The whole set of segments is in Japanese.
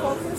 focus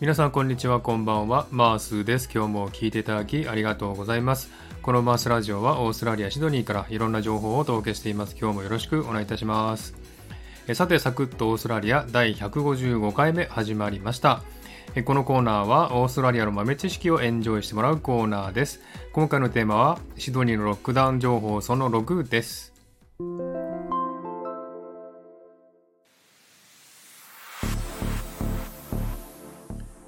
皆さんこんにちはこんばんは。マースです。今日も聞いていただきありがとうございます。このマースラジオはオーストラリアシドニーからいろんな情報をお届けしています。今日もよろしくお願いいたします。さてサクッとオーストラリア第155回目始まりました。このコーナーはオーストラリアの豆知識をエンジョイしてもらうコーナーです。今回のテーマはシドニーのロックダウン情報その6です。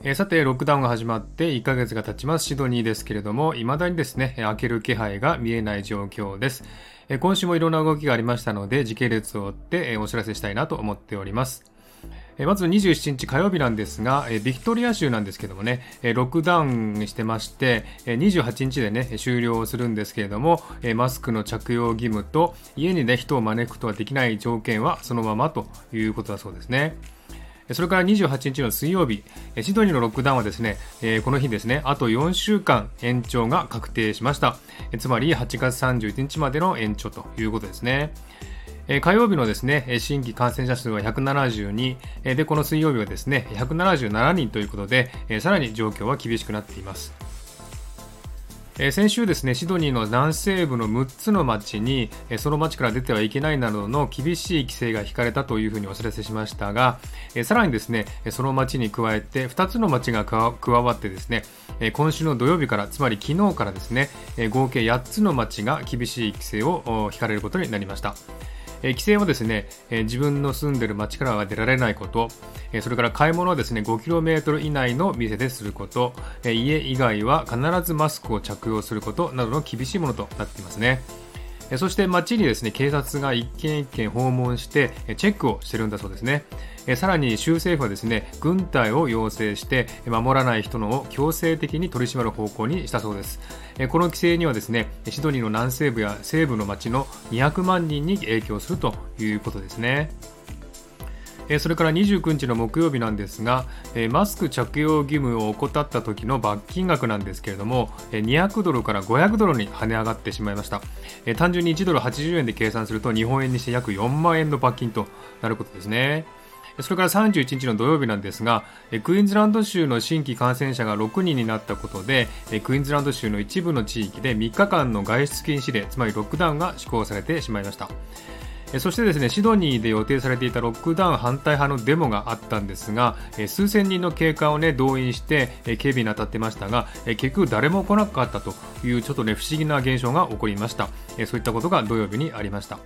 えーさて、ロックダウンが始まって1ヶ月が経ちますシドニーですけれども、未だにですね、開ける気配が見えない状況です。えー今週もいろんな動きがありましたので、時系列を追って、えーお知らせしたいなと思っております。えまず27日火曜日なんですが、えービクトリア州なんですけどもね、えロックダウンしてまして、え28日でね、終了するんですけれども、えマスクの着用義務と、家にね、人を招くことはできない条件はそのままということだそうですね。それから28日の水曜日、シドニーのロックダウンはですね、この日ですね、あと4週間延長が確定しました。つまり8月31日までの延長ということですね。火曜日のですね、新規感染者数は172、で、この水曜日はですね、177人ということで、さらに状況は厳しくなっています。え先週ですね、シドニーの南西部の6つの町に、えその町から出てはいけないなどの厳しい規制が引かれたというふうにお知らせしましたが、えさらにですね、その町に加えて2つの町が加わってですね、え今週の土曜日から、つまり昨日からですね、え合計8つの町が厳しい規制を引かれることになりました。え規制はですね、え自分の住んでる町からは出られないこと、えそれから買い物はですね 5km 以内の店ですること、え家以外は必ずマスクを着用することなどの厳しいものとなっていますね。そして街にですね警察が一軒一軒訪問してチェックをしてるんだそうですね。えさらに州政府はですね軍隊を要請して守らない人のを強制的に取り締まる方向にしたそうです。えこの規制にはですねシドニーの南西部や西部の町の200万人に影響するということですね。それから29日の木曜日なんですが、マスク着用義務を怠った時の罰金額なんですけれども、200ドルから500ドルに跳ね上がってしまいました、単純に1ドル80円で計算すると日本円にして約4万円の罰金となることですね。それから31日の土曜日なんですが、クイーンズランド州の新規感染者が6人になったことで、クイーンズランド州の一部の地域で3日間の外出禁止令、つまりロックダウンが施行されてしまいました。そしてですねシドニーで予定されていたロックダウン反対派のデモがあったんですが、数千人の警官を、ね、動員して、警備に当たってましたが、結局誰も来なかったというちょっとね不思議な現象が起こりました、そういったことが土曜日にありました。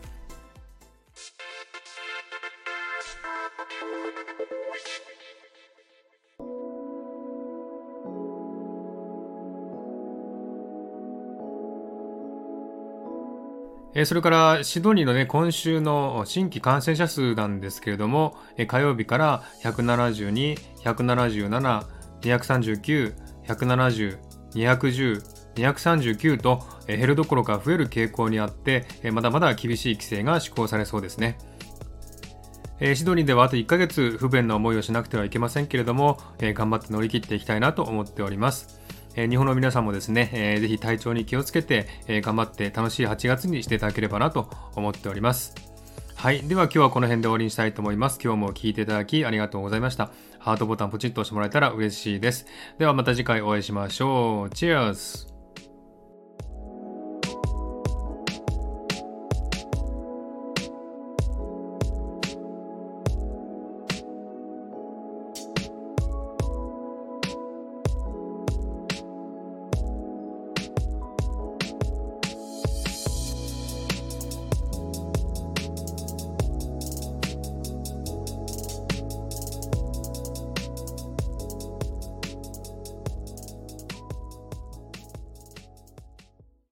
えそれからシドニーのね、今週の新規感染者数なんですけれども、火曜日から172、177、239、170、210、239と、減るどころか増える傾向にあって、まだまだ厳しい規制が施行されそうですね。えシドニーではあと1ヶ月不便な思いをしなくてはいけませんけれども、え頑張って乗り切っていきたいなと思っております。え日本の皆さんもですね、えーぜひ体調に気をつけて、え頑張って楽しい8月にしていただければなと思っております。はい。では今日はこの辺で終わりにしたいと思います。今日も聞いていただきありがとうございました。ハートボタンポチッと押してもらえたら嬉しいです。ではまた次回お会いしましょう。チェアス